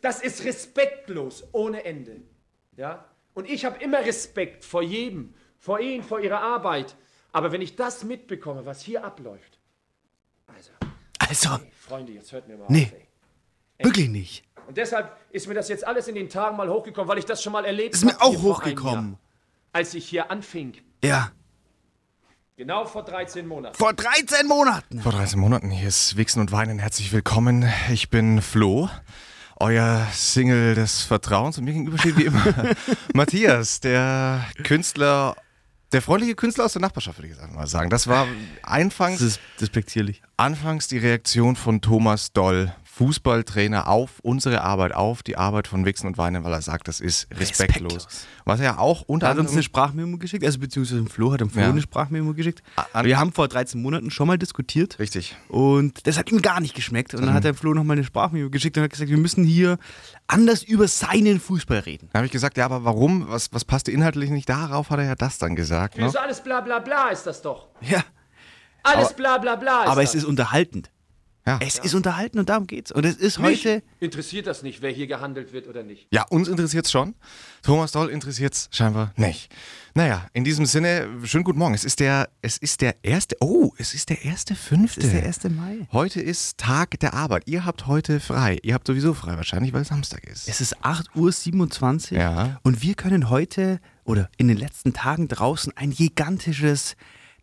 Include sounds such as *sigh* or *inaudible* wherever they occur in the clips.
das ist respektlos ohne Ende. Ja? Und ich habe immer Respekt vor jedem, vor Ihnen, vor Ihrer Arbeit. Aber wenn ich das mitbekomme, was hier abläuft, also, Also, ey, Freunde, jetzt hört mir mal Nee. auf, wirklich nicht. Und deshalb ist mir das jetzt alles in den Tagen mal hochgekommen, weil ich das schon mal erlebt Ist mir auch hochgekommen. Jahr, als ich hier anfing. Ja. Genau vor 13 Monaten. Vor 13 Monaten. Vor 13 Monaten, hier ist Wichsen und Weinen. Herzlich willkommen. Ich bin Flo, euer Single des Vertrauens. Und mir gegenüber steht wie immer *laughs* Matthias, der Künstler, der freundliche Künstler aus der Nachbarschaft, würde ich jetzt mal sagen. Das war anfangs, Das ist despektierlich. anfangs die Reaktion von Thomas Doll, Fußballtrainer, auf unsere Arbeit, auf die Arbeit von Wichsen und Weinen, weil er sagt, das ist respektlos. Respektlos. Was er ja auch unter Er hat uns anderem eine Sprachmemo geschickt, also beziehungsweise Flo hat dem Flo Ja. eine Sprachmemo geschickt. an- Wir haben vor 13 Monaten schon mal diskutiert. Richtig. Und das hat ihm gar nicht geschmeckt. Und dann hat der Flo nochmal eine Sprachmemo geschickt und hat gesagt, wir müssen hier anders über seinen Fußball reden. Da habe ich gesagt, ja, aber warum? Was, was passte inhaltlich nicht darauf? Hat er ja das dann gesagt. Ne? Ist alles bla bla bla ist das doch. Ja. Alles bla bla bla ist Aber das. es ist unterhaltend. Ja. Es ist unterhalten und darum geht's. Und es ist Mich heute. interessiert das nicht, wer hier gehandelt wird oder nicht. Ja, uns interessiert es schon. Thomas Doll interessiert es scheinbar nicht. Naja, in diesem Sinne, schönen guten Morgen. Es ist der, es ist der erste, oh, es ist der erste fünfte. Es ist der 1. Mai. Heute ist Tag der Arbeit. Ihr habt heute frei. Ihr habt sowieso frei wahrscheinlich, weil es Samstag ist. Es ist 8.27 Uhr Ja. und wir können heute oder in den letzten Tagen draußen ein gigantisches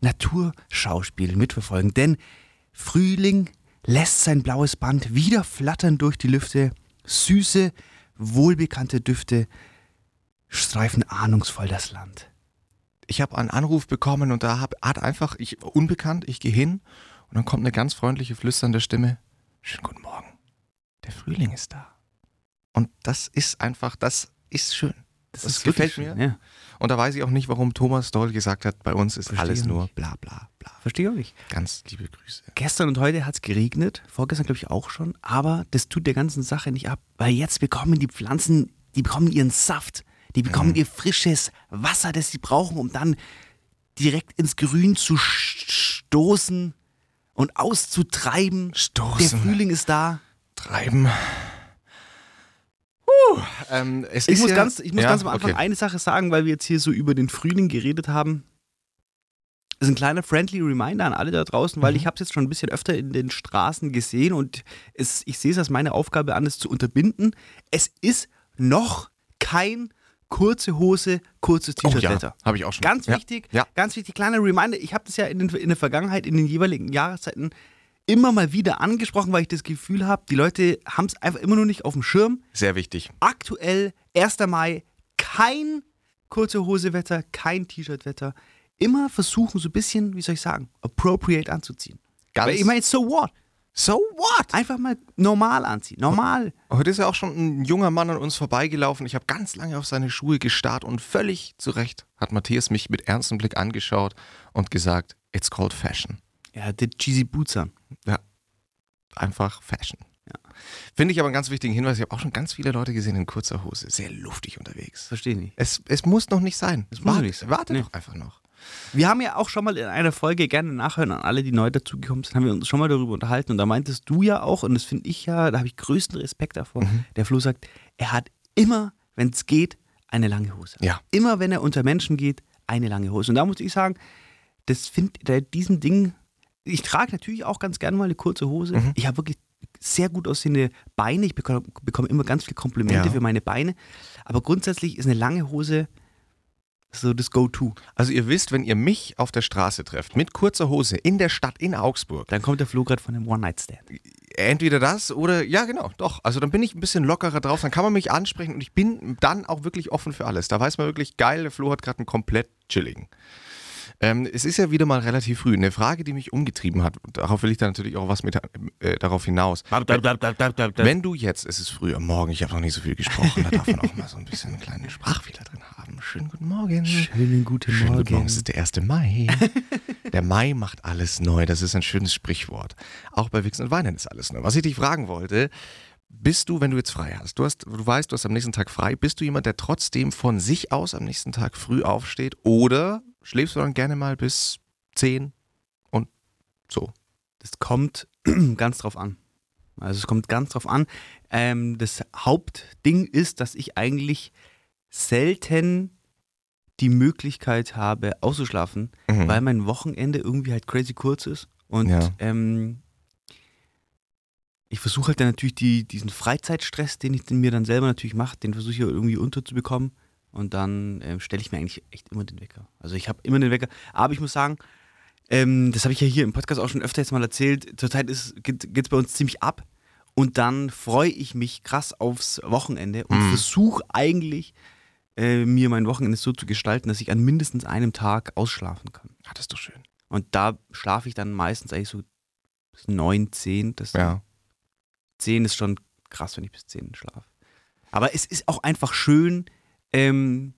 Naturschauspiel mitverfolgen. Denn Frühling lässt sein blaues Band wieder flattern durch die Lüfte. Süße, wohlbekannte Düfte streifen ahnungsvoll das Land. Ich habe einen Anruf bekommen und da hab, hat einfach, ich unbekannt, ich gehe hin und dann kommt eine ganz freundliche, flüsternde Stimme. Schönen guten Morgen. Der Frühling ist da. Und das ist einfach, das ist schön. Das, gefällt wirklich mir. schön, Ja. Und da weiß ich auch nicht, warum Thomas Doll gesagt hat, bei uns ist Verstehe alles nicht. nur bla bla bla. Verstehe nicht. Ganz liebe Grüße. Gestern und heute hat es geregnet, vorgestern glaube ich auch schon, aber das tut der ganzen Sache nicht ab, weil jetzt bekommen die Pflanzen, die bekommen ihren Saft, die bekommen Mhm. ihr frisches Wasser, das sie brauchen, um dann direkt ins Grün zu stoßen und auszutreiben. Stoßen. Der Frühling ist da. Treiben. Puh, ähm, Ich muss, ja, ganz, ich muss ja, ganz am Anfang okay. eine Sache sagen, weil wir jetzt hier so über den Frühling geredet haben. Das ist ein kleiner friendly Reminder an alle da draußen, weil Mhm. ich habe es jetzt schon ein bisschen öfter in den Straßen gesehen und es, ich sehe es als meine Aufgabe an, es zu unterbinden. Es ist noch kein kurze Hose, kurzes Oh T-Shirt ja, Wetter. habe ich auch schon. Ganz ja. wichtig, Ja. ganz wichtig, kleiner Reminder. Ich habe das ja in, den, in der Vergangenheit, in den jeweiligen Jahreszeiten immer mal wieder angesprochen, weil ich das Gefühl habe, die Leute haben es einfach immer noch nicht auf dem Schirm Sehr wichtig. aktuell 1. Mai kein kurze Hosewetter, kein T-Shirt-Wetter. Immer versuchen so ein bisschen, wie soll ich sagen, appropriate anzuziehen. Ganz- Weil ich meine, so what? So what? Einfach mal normal anziehen. Normal. Heute ist ja auch schon ein junger Mann an uns vorbeigelaufen. Ich habe ganz lange auf seine Schuhe gestarrt und völlig zu Recht hat Matthias mich mit ernstem Blick angeschaut und gesagt, it's called fashion. Er hatte cheesy Boots an. Ja, einfach Fashion. Finde ich aber einen ganz wichtigen Hinweis. Ich habe auch schon ganz viele Leute gesehen in kurzer Hose. Sehr luftig unterwegs. Verstehe nicht. Es, es muss noch nicht sein. Es muss warte, nicht sein. Warte Nee. doch einfach noch. Wir haben ja auch schon mal in einer Folge, gerne nachhören an alle, die neu dazugekommen sind, haben wir uns schon mal darüber unterhalten. Und da meintest du ja auch, und das finde ich ja, da habe ich größten Respekt davor, Mhm. der Flo sagt, er hat immer, wenn es geht, eine lange Hose. Ja. Immer, wenn er unter Menschen geht, eine lange Hose. Und da muss ich sagen, das finde diesen Ding, ich trage natürlich auch ganz gerne mal eine kurze Hose. Mhm. Ich habe wirklich sehr gut aussehende Beine. Ich bekomme, bekomme immer ganz viele Komplimente Ja. für meine Beine. Aber grundsätzlich ist eine lange Hose so das Go-To. Also ihr wisst, wenn ihr mich auf der Straße trefft, mit kurzer Hose, in der Stadt, in Augsburg, Dann kommt der Flo gerade von dem One-Night-Stand. entweder das oder, ja genau, doch. Also dann bin ich ein bisschen lockerer drauf, dann kann man mich ansprechen und ich bin dann auch wirklich offen für alles. Da weiß man wirklich, geil, der Flo hat gerade einen komplett chilligen. Ähm, es ist ja wieder mal relativ früh. Eine Frage, die mich umgetrieben hat, darauf will ich dann natürlich auch was mit äh, darauf hinaus. Wenn du jetzt, es ist früh am Morgen, ich habe noch nicht so viel gesprochen, da darf man auch mal so ein bisschen einen kleinen Sprachfehler drin haben. Schönen guten Morgen. Schönen guten Schönen Morgen. guten Morgen, es ist der 1. Mai. der Mai macht alles neu, das ist ein schönes Sprichwort. Auch bei Wichsen und Weinen ist alles neu. Was ich dich fragen wollte, bist du, wenn du jetzt frei hast, du, hast, du weißt, du hast am nächsten Tag frei, bist du jemand, der trotzdem von sich aus am nächsten Tag früh aufsteht oder schläfst du dann gerne mal bis 10 und so? Das kommt *clears throat* ganz drauf an. Also es kommt ganz drauf an. Ähm, das Hauptding ist, dass ich eigentlich selten die Möglichkeit habe, auszuschlafen, Mhm. weil mein Wochenende irgendwie halt crazy kurz ist. Und Ja. ähm, ich versuche halt dann natürlich die, diesen Freizeitstress, den ich mir dann selber natürlich mache, den versuche ich irgendwie unterzubekommen. Und dann ähm, stelle ich mir eigentlich echt immer den Wecker. Also ich habe immer den Wecker. Aber ich muss sagen, ähm, das habe ich ja hier im Podcast auch schon öfter jetzt mal erzählt. Zurzeit geht es bei uns ziemlich ab. Und dann freue ich mich krass aufs Wochenende und Mhm. versuche eigentlich, äh, mir mein Wochenende so zu gestalten, dass ich an mindestens einem Tag ausschlafen kann. Ah, das ist doch schön. Und da schlafe ich dann meistens eigentlich so bis neun, zehn. Das Ja. zehn ist schon krass, wenn ich bis zehn schlafe. Aber es ist auch einfach schön, ähm,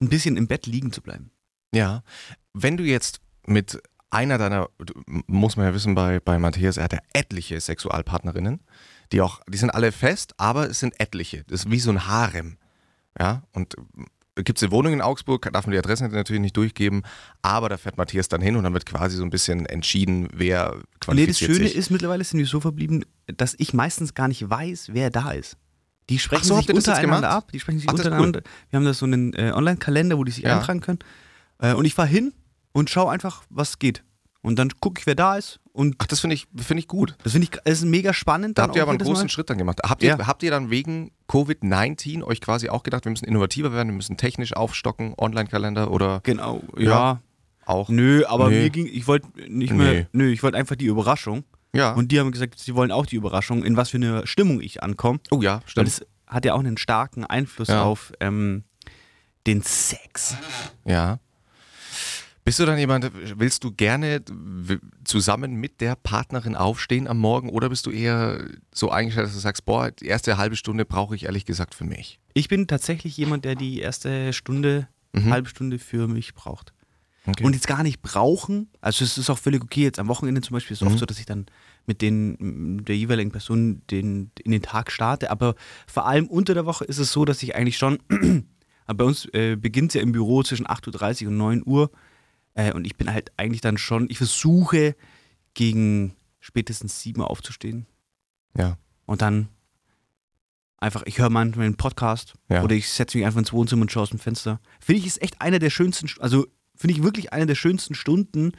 ein bisschen im Bett liegen zu bleiben. Ja. Wenn du jetzt mit einer deiner, muss man ja wissen, bei, bei Matthias, er hat ja etliche Sexualpartnerinnen, die auch, die sind alle fest, aber es sind etliche. Das ist wie so ein Harem. Ja, und gibt es eine Wohnung in Augsburg, darf man die Adresse natürlich nicht durchgeben, aber da fährt Matthias dann hin und dann wird quasi so ein bisschen entschieden, wer Nee, das qualifiziert Schöne sich. ist, mittlerweile sind wir so verblieben, dass ich meistens gar nicht weiß, wer da ist. Die sprechen so, sich untereinander ab. Die sprechen sich Ach, untereinander. Wir haben da so einen äh, Online-Kalender, wo die sich Ja. eintragen können. Äh, und ich fahre hin und schaue einfach, was geht. Und dann gucke ich, wer da ist. Und Ach, das finde ich, finde ich gut. das finde ich das ist mega spannend. Da habt ihr aber einen großen Mal. Schritt dann gemacht. Habt ihr, Ja. habt ihr dann wegen Covid-19 euch quasi auch gedacht, wir müssen innovativer werden, wir müssen technisch aufstocken, Online-Kalender oder Genau, Ja. ja. auch? Nö, aber Nee. mir ging, ich wollte nicht Nee. mehr, nö, ich wollte einfach die Überraschung. Ja. Und die haben gesagt, sie wollen auch die Überraschung, in was für eine Stimmung ich ankomme. oh ja, Weil stimmt. das hat ja auch einen starken Einfluss Ja. auf ähm, den Sex. Ja. Bist du dann jemand, willst du gerne zusammen mit der Partnerin aufstehen am Morgen oder bist du eher so eingestellt, dass du sagst, boah, die erste halbe Stunde brauche ich ehrlich gesagt für mich? Ich bin tatsächlich jemand, der die erste Stunde, Mhm. halbe Stunde für mich braucht. Okay. Und jetzt gar nicht brauchen. Also es ist auch völlig okay. Jetzt am Wochenende zum Beispiel ist es Mhm. oft so, dass ich dann mit den der jeweiligen Person den, in den Tag starte. Aber vor allem unter der Woche ist es so, dass ich eigentlich schon, *clears throat* bei uns äh, beginnt es ja im Büro zwischen 8.30 Uhr und 9 Uhr. Äh, und ich bin halt eigentlich dann schon, ich versuche gegen spätestens 7 Uhr aufzustehen. ja. Und dann einfach, ich höre manchmal einen Podcast Ja. oder ich setze mich einfach ins Wohnzimmer und schaue aus dem Fenster. Finde ich, ist echt eine der schönsten, St- also finde ich wirklich eine der schönsten Stunden,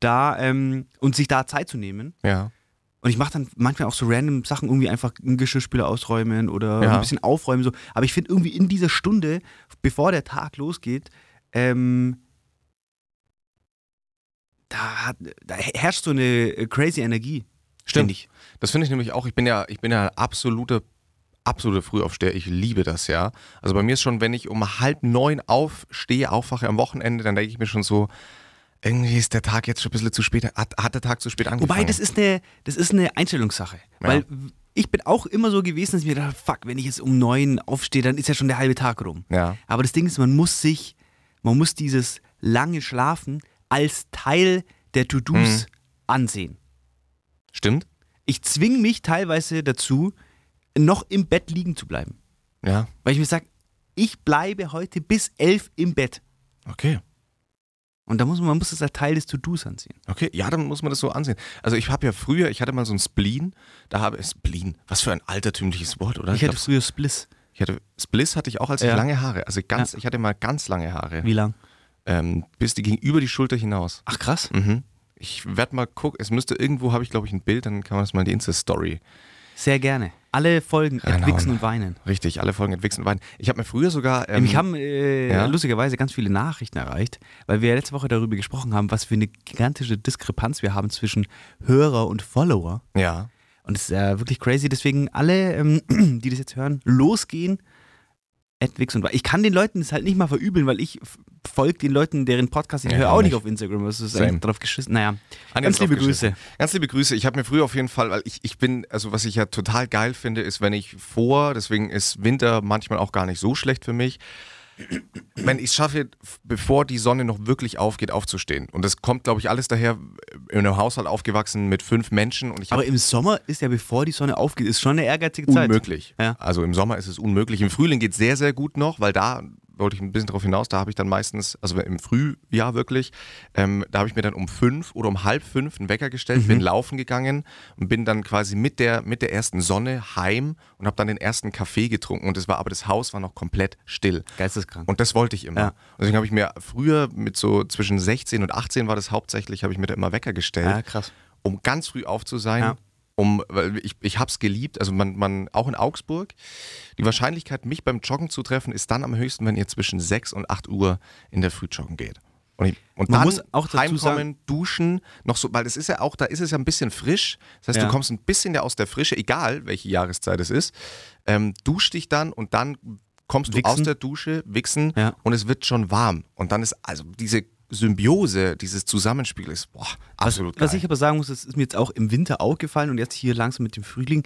da ähm, und sich da Zeit zu nehmen. Ja. Und ich mache dann manchmal auch so random Sachen, irgendwie einfach einen Geschirrspüler ausräumen oder Ja. ein bisschen aufräumen. So. Aber ich finde irgendwie in dieser Stunde, bevor der Tag losgeht, ähm, da, hat, da herrscht so eine äh, crazy Energie. Stimmt. ich. Das finde ich nämlich auch, ich bin ja, ich bin ja ein absoluter, absoluter Frühaufsteher. Ich liebe das ja. Also bei mir ist schon, wenn ich um halb neun aufstehe, aufwache am Wochenende, dann denke ich mir schon so, irgendwie ist der Tag jetzt schon ein bisschen zu spät, hat, hat der Tag zu spät angefangen. Wobei, das ist eine, das ist eine Einstellungssache. Ja. Weil ich bin auch immer so gewesen, dass ich mir dachte, fuck, wenn ich jetzt um neun aufstehe, dann ist ja schon der halbe Tag rum. ja. Aber das Ding ist, man muss sich, man muss dieses lange Schlafen als Teil der To-Dos Mhm. ansehen. Stimmt? Ich zwinge mich teilweise dazu, noch im Bett liegen zu bleiben. Ja. Weil ich mir sage, ich bleibe heute bis elf im Bett. Okay. Und da muss man, man muss das als Teil des To-Dos ansehen. Okay, ja, dann muss man das so ansehen. Also ich habe ja früher, ich hatte mal so ein Spleen, da habe ich Spleen, was für ein altertümliches Wort, oder? Ich hatte früher Spliss. ich hatte Spliss hatte ich auch, als ich Ja. lange Haare, also ganz, Ja. ich hatte mal ganz lange Haare, Wie lang? ähm, bis die ging über die Schulter hinaus. Ach krass. Mhm. Ich werde mal gucken, es müsste irgendwo, habe ich glaube ich ein Bild, dann kann man das mal in die Insta-Story. Sehr gerne. Alle Folgen Reinhauen. entwichsen und weinen. Richtig, alle Folgen entwickeln weinen. Ich habe mir früher sogar. Ähm, Mich haben äh, ja? lustigerweise ganz viele Nachrichten erreicht, weil wir letzte Woche darüber gesprochen haben, was für eine gigantische Diskrepanz wir haben zwischen Hörer und Follower. ja, Und es ist ja wirklich crazy. Deswegen alle, ähm, *clears throat* die das jetzt hören, losgehen. Adwix und ich kann den Leuten das halt nicht mal verübeln, weil ich folge den Leuten, deren Podcast ich Ja, höre, auch nicht auf Instagram. Das ist eigentlich drauf geschissen. Naja, An ganz liebe geschissen. Grüße. Ganz liebe Grüße. Ich habe mir früher auf jeden Fall, weil ich, ich bin, also was ich ja total geil finde, ist, wenn ich vor, deswegen ist Winter manchmal auch gar nicht so schlecht für mich, wenn ich es schaffe, f- bevor die Sonne noch wirklich aufgeht, aufzustehen. Und das kommt, glaube ich, alles daher in einem Haushalt aufgewachsen mit fünf Menschen und ich Aber im Sommer ist ja, bevor die Sonne aufgeht, ist schon eine ehrgeizige Zeit. unmöglich. Ja. Also im Sommer ist es unmöglich. Im Frühling geht es sehr, sehr gut noch, weil da wollte ich ein bisschen darauf hinaus, da habe ich dann meistens, also im Frühjahr wirklich, ähm, da habe ich mir dann um fünf oder um halb fünf einen Wecker gestellt, Mhm. bin laufen gegangen und bin dann quasi mit der, mit der ersten Sonne heim und habe dann den ersten Kaffee getrunken und das war, aber das Haus war noch komplett still. Geisteskrank. Und das wollte ich immer. Ja. Deswegen habe ich mir früher mit so zwischen 16 und 18 war das hauptsächlich, habe ich mir da immer Wecker gestellt, ja, krass. um ganz früh auf zu sein. Ja. Um, weil ich, ich habe es geliebt, also man, man, auch in Augsburg, die Wahrscheinlichkeit, mich beim Joggen zu treffen, ist dann am höchsten, wenn ihr zwischen 6 und 8 Uhr in der Früh joggen geht. Und, ich, und Man dann muss auch dazu heimkommen, sagen- duschen, noch so, weil es ist ja auch, da ist es ja ein bisschen frisch. Das heißt, Ja. du kommst ein bisschen ja aus der Frische, egal welche Jahreszeit es ist, ähm, dusch dich dann und dann kommst du Wichsen. aus der Dusche, wichsen Ja. und es wird schon warm. Und dann ist also diese Symbiose, dieses Zusammenspiel ist boah, absolut Was geil. ich aber sagen muss, das ist mir jetzt auch im Winter aufgefallen und jetzt hier langsam mit dem Frühling,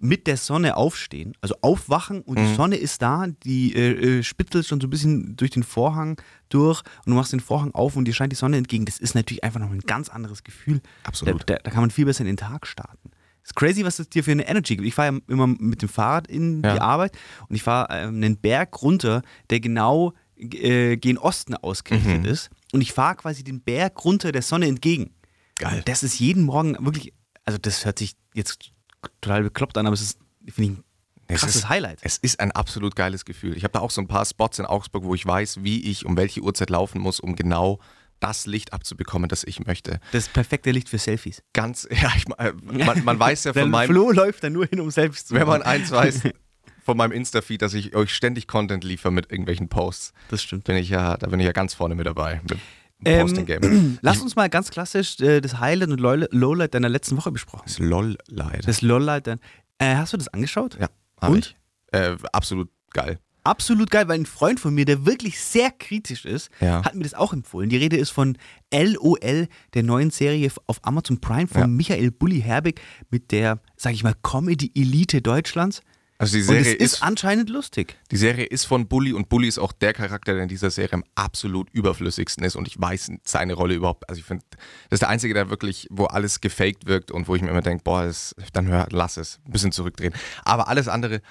mit der Sonne aufstehen, also aufwachen und Mhm. die Sonne ist da, die äh, äh, spitzelt schon so ein bisschen durch den Vorhang durch und du machst den Vorhang auf und dir scheint die Sonne entgegen. Das ist natürlich einfach noch ein ganz anderes Gefühl. Absolut. Da, da, da kann man viel besser in den Tag starten. Ist crazy, was das dir für eine Energy gibt. Ich fahre ja immer mit dem Fahrrad in Ja. die Arbeit und ich fahre ähm, einen Berg runter, der genau äh, gen Osten ausgerichtet Mhm. ist. Und ich fahre quasi den Berg runter der Sonne entgegen. Geil. Das ist jeden Morgen wirklich, also das hört sich jetzt total bekloppt an, aber es ist, finde ich, ein Es krasses ist- Highlight. Es ist ein absolut geiles Gefühl. Ich habe da auch so ein paar Spots in Augsburg, wo ich weiß, wie ich um welche Uhrzeit laufen muss, um genau das Licht abzubekommen, das ich möchte. Das perfekte Licht für Selfies. Ganz, *laughs* ja, ich, äh, man, man weiß ja *laughs* von meinem, Flo läuft da nur hin, um Selfies zu wenn man machen. eins weiß, *laughs* von meinem Insta-Feed, dass ich euch ständig Content liefere mit irgendwelchen Posts. Das stimmt. Bin ich ja, da bin ich ja ganz vorne mit dabei. Mit dem Posting-Game. Ähm, *clears throat* lass uns mal ganz klassisch äh, das Highlight und Lowlight deiner letzten Woche besprochen. Das LOL-Leid. Das Lowlight dann. Äh, hast du das angeschaut? Ja, hab Und? ich. Äh, absolut geil. Absolut geil, weil ein Freund von mir, der wirklich sehr kritisch ist, Ja. hat mir das auch empfohlen. Die Rede ist von LOL, der neuen Serie auf Amazon Prime von Ja. Michael Bulli Herbig mit der, sag ich mal, Comedy-Elite Deutschlands. Also die Serie ist, ist, anscheinend lustig. die Serie ist von Bully und Bully ist auch der Charakter, der in dieser Serie am absolut überflüssigsten ist und ich weiß seine Rolle überhaupt. Also ich finde, das ist der einzige, der wirklich, wo alles gefaked wirkt und wo ich mir immer denke, boah, das, dann hör, lass es, ein bisschen zurückdrehen. Aber alles andere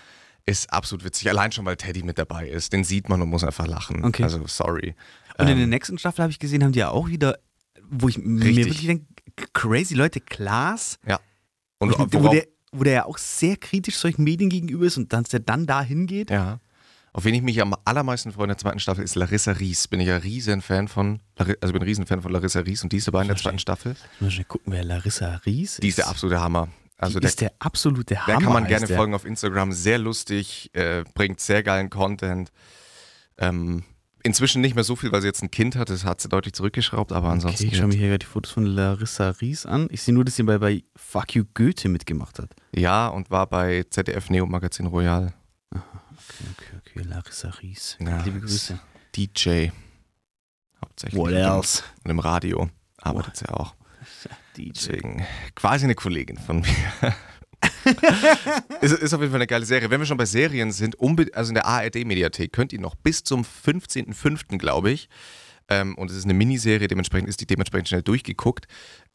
ist absolut witzig. Allein schon, weil Teddy mit dabei ist. Den sieht man und muss einfach lachen. Okay. Also sorry. Und in Ähm, der nächsten Staffel habe ich gesehen, haben die ja auch wieder, wo ich mir Richtig. wirklich denke, crazy Leute, Klaas, ja. wo, Und ich, wo, der, wo der ja auch sehr kritisch solchen Medien gegenüber ist und dass der dann da hingeht. Ja. Auf wen ich mich am allermeisten freue in der zweiten Staffel ist Larissa Ries. Bin ich ja riesen Fan von, also bin ein riesen Fan von Larissa Ries und die ist dabei in der zweiten Staffel. Mal schnell gucken, wer Larissa Ries ist. Die ist der absolute Hammer. Also die der, ist der absolute Hammer. der kann man gerne folgen auf Instagram. Sehr lustig, äh, bringt sehr geilen Content. Ähm, inzwischen nicht mehr so viel, weil sie jetzt ein Kind hat. Das hat sie deutlich zurückgeschraubt, aber Okay, ansonsten. ich schaue mir hier gerade die Fotos von Larissa Ries an. Ich sehe nur, dass sie bei, bei Fuck You Goethe mitgemacht hat. ja, und war bei ZDF Neo Magazin Royal. Okay, okay, okay. Larissa Ries. Ja, Liebe Grüße. DJ. Hauptsächlich. What else? Und im Radio arbeitet sie auch. *laughs* DJ. Deswegen quasi eine Kollegin von mir. *laughs* *laughs* ist, ist auf jeden Fall eine geile Serie. Wenn wir schon bei Serien sind, also in der ARD-Mediathek könnt ihr noch bis zum 15.05., glaube ich, ähm, und es ist eine Miniserie, dementsprechend ist die dementsprechend schnell durchgeguckt,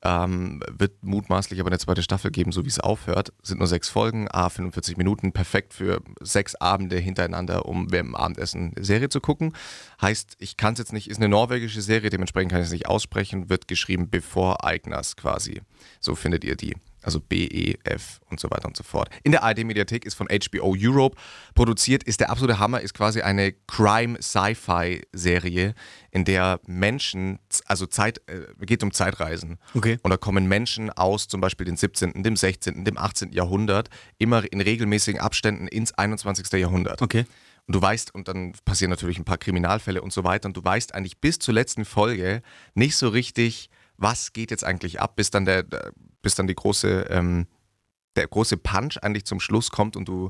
ähm, wird mutmaßlich aber eine zweite Staffel geben, so wie es aufhört. Sind nur sechs Folgen, a 45 Minuten, perfekt für sechs Abende hintereinander, um dem Abendessen eine Serie zu gucken. Heißt, ich kann es jetzt nicht, ist eine norwegische Serie, dementsprechend kann ich es nicht aussprechen, wird geschrieben bevor Eigners quasi. So findet ihr die. Also B, E, F und so weiter und so fort. In der ARD-Mediathek ist von HBO Europe produziert, ist der absolute Hammer, ist quasi eine Crime-Sci-Fi-Serie, in der Menschen, also Zeit, äh, geht um Zeitreisen. Okay. Und da kommen Menschen aus zum Beispiel dem 17., dem 16., dem 18. Jahrhundert, immer in regelmäßigen Abständen ins 21. Jahrhundert. Okay. Und du weißt, und dann passieren natürlich ein paar Kriminalfälle und so weiter, und du weißt eigentlich bis zur letzten Folge nicht so richtig, was geht jetzt eigentlich ab, bis dann der, der- bis dann die große, ähm, der große Punch eigentlich zum Schluss kommt und du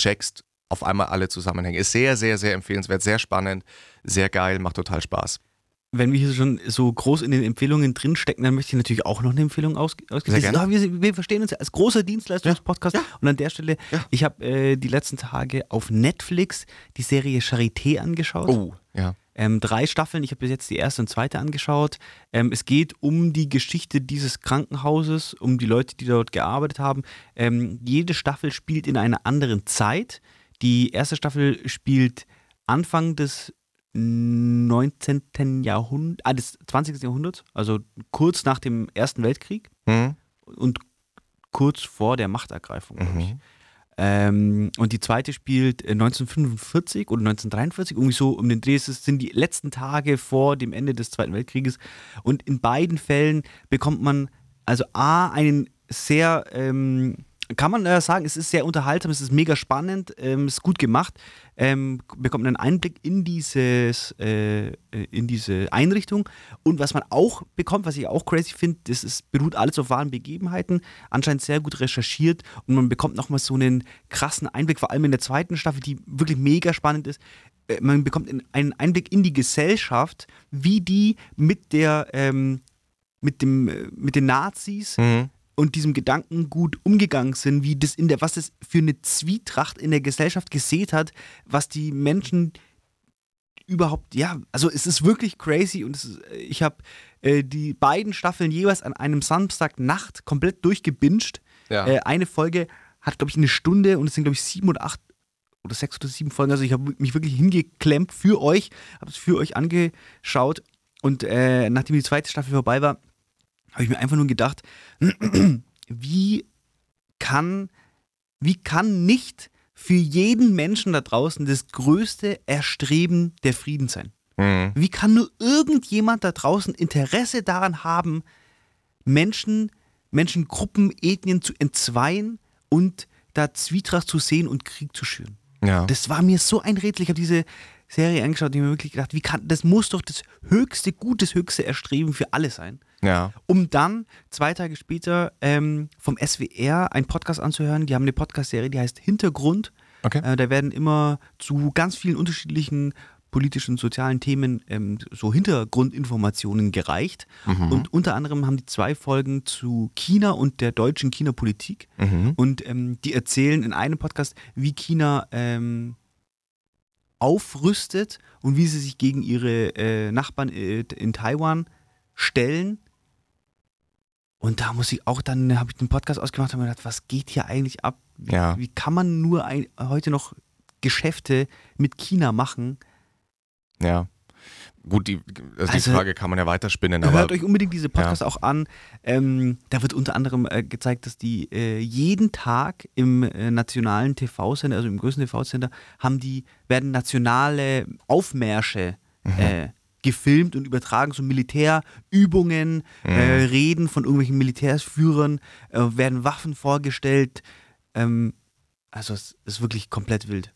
checkst auf einmal alle Zusammenhänge. Ist sehr, sehr, sehr empfehlenswert, sehr spannend, sehr geil, macht total Spaß. Wenn wir hier schon so groß in den Empfehlungen drinstecken, dann möchte ich natürlich auch noch eine Empfehlung aus ausgeben. Gerne. Wir, wir verstehen uns ja als großer Dienstleistungspodcast. Und an der Stelle, ich habe äh, die letzten Tage auf Netflix die Serie Charité angeschaut. Oh, ja. Ähm, drei Staffeln, ich habe bis jetzt die erste und zweite angeschaut. Ähm, es geht um die Geschichte dieses Krankenhauses, um die Leute, die dort gearbeitet haben. Ähm, jede Staffel spielt in einer anderen Zeit. Die erste Staffel spielt Anfang des 19. Jahrhunderts, ah, des 20. Jahrhunderts, also kurz nach dem Ersten Weltkrieg Mhm. und kurz vor der Machtergreifung, glaube ich. Mhm. Ähm, und die zweite spielt äh, 1945 oder 1943, irgendwie so um den Dreh. Es sind die letzten Tage vor dem Ende des Zweiten Weltkrieges. Und in beiden Fällen bekommt man also A, einen sehr, ähm, kann man äh, sagen, es ist sehr unterhaltsam, es ist mega spannend, ähm, es ist gut gemacht, ähm, bekommt einen Einblick in, dieses, äh, äh, in diese Einrichtung. Und was man auch bekommt, was ich auch crazy finde, das ist, beruht alles auf wahren Begebenheiten, anscheinend sehr gut recherchiert und man bekommt nochmal so einen krassen Einblick, vor allem in der zweiten Staffel, die wirklich mega spannend ist. Äh, Man bekommt in- einen Einblick in die Gesellschaft, wie die mit der, ähm, mit dem, äh, mit den Nazis Mhm. Und diesem Gedankengut umgegangen sind, wie das in der, was das für eine Zwietracht in der Gesellschaft gesät hat, was die Menschen überhaupt, ja, also es ist wirklich crazy und ist, äh, ich habe äh, die beiden Staffeln jeweils an einem Samstagnacht komplett durchgebinged. Ja. Äh, eine Folge hat, glaube ich, eine Stunde und es sind, glaube ich, sieben oder acht oder sechs oder sieben Folgen. Also ich habe mich wirklich hingeklemmt für euch, habe es für euch angeschaut und äh, nachdem die zweite Staffel vorbei war, habe ich mir einfach nur gedacht, *clears throat* wie kann, wie kann nicht für jeden Menschen da draußen das größte Erstreben der Frieden sein? Mhm. Wie kann nur irgendjemand da draußen Interesse daran haben, Menschen, Menschengruppen, Ethnien zu entzweien und da Zwietracht zu sehen und Krieg zu schüren? Ja. Das war mir so ein Rätsel. Ich habe diese Serie angeschaut und mir wirklich gedacht, wie kann, das muss doch das höchste Gut, das höchste Erstreben für alle sein. Ja. Um dann zwei Tage später ähm, vom SWR einen Podcast anzuhören. Die haben eine Podcast-Serie, die heißt Hintergrund. Okay. Äh, da werden immer zu ganz vielen unterschiedlichen politischen und sozialen Themen ähm, so Hintergrundinformationen gereicht. Und unter anderem haben die zwei Folgen zu China und der deutschen China-Politik. Und ähm, die erzählen in einem Podcast, wie China ähm, aufrüstet und wie sie sich gegen ihre äh, Nachbarn äh, in Taiwan stellen. Und da muss ich auch dann, habe ich den Podcast ausgemacht und habe mir gedacht, was geht hier eigentlich ab? Wie, Ja. wie kann man nur ein, heute noch Geschäfte mit China machen? Ja. Gut, die, also Also, die Frage kann man ja weiterspinnen, aber Hört euch unbedingt diese Podcasts auch an. Ähm, da wird unter anderem äh, gezeigt, dass die äh, jeden Tag im äh, nationalen TV-Sender, also im größten TV-Sender, haben die, werden nationale Aufmärsche äh, gefilmt und übertragen, so Militärübungen, äh, Reden von irgendwelchen Militärsführern, äh, werden Waffen vorgestellt. Ähm, also es ist wirklich komplett wild.